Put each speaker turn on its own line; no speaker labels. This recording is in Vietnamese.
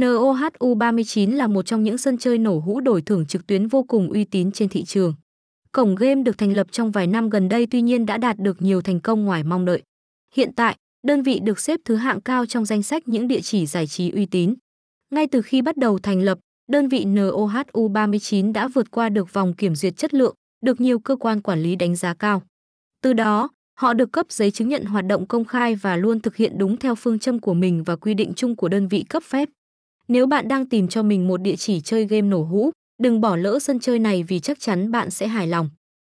NOHU39 là một trong những sân chơi nổ hũ đổi thưởng trực tuyến vô cùng uy tín trên thị trường. Cổng game được thành lập trong vài năm gần đây tuy nhiên đã đạt được nhiều thành công ngoài mong đợi. Hiện tại, đơn vị được xếp thứ hạng cao trong danh sách những địa chỉ giải trí uy tín. Ngay từ khi bắt đầu thành lập, đơn vị NOHU39 đã vượt qua được vòng kiểm duyệt chất lượng, được nhiều cơ quan quản lý đánh giá cao. Từ đó, họ được cấp giấy chứng nhận hoạt động công khai và luôn thực hiện đúng theo phương châm của mình và quy định chung của đơn vị cấp phép. Nếu bạn đang tìm cho mình một địa chỉ chơi game nổ hũ, đừng bỏ lỡ sân chơi này vì chắc chắn bạn sẽ hài lòng.